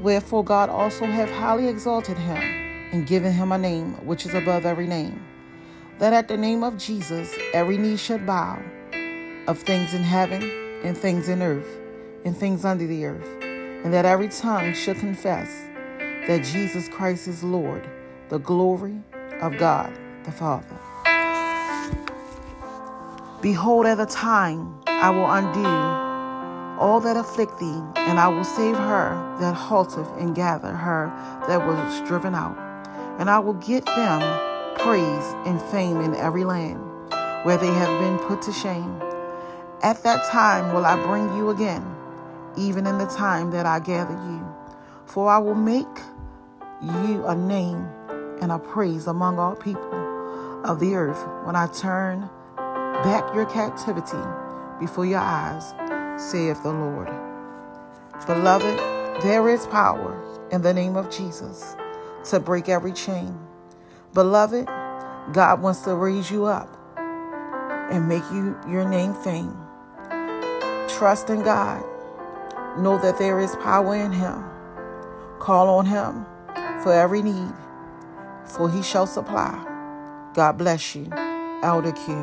Wherefore God also hath highly exalted him, and given him a name which is above every name, that at the name of Jesus every knee should bow, of things in heaven, and things in earth, and things under the earth, and that every tongue should confess that Jesus Christ is Lord, the glory of God the Father. Behold, at the time I will undo all that afflict thee, and I will save her that halteth and gather her that was driven out. And I will get them praise and fame in every land where they have been put to shame. At that time will I bring you again, even in the time that I gather you. For I will make you a name and a praise among all people of the earth when I turn back your captivity before your eyes saith the Lord. Beloved, there is power in the name of Jesus to break every chain. Beloved, God wants to raise you up and make you your name fame. Trust in God. Know that there is power in Him. Call on Him for every need, for He shall supply. God bless you. Elder Q.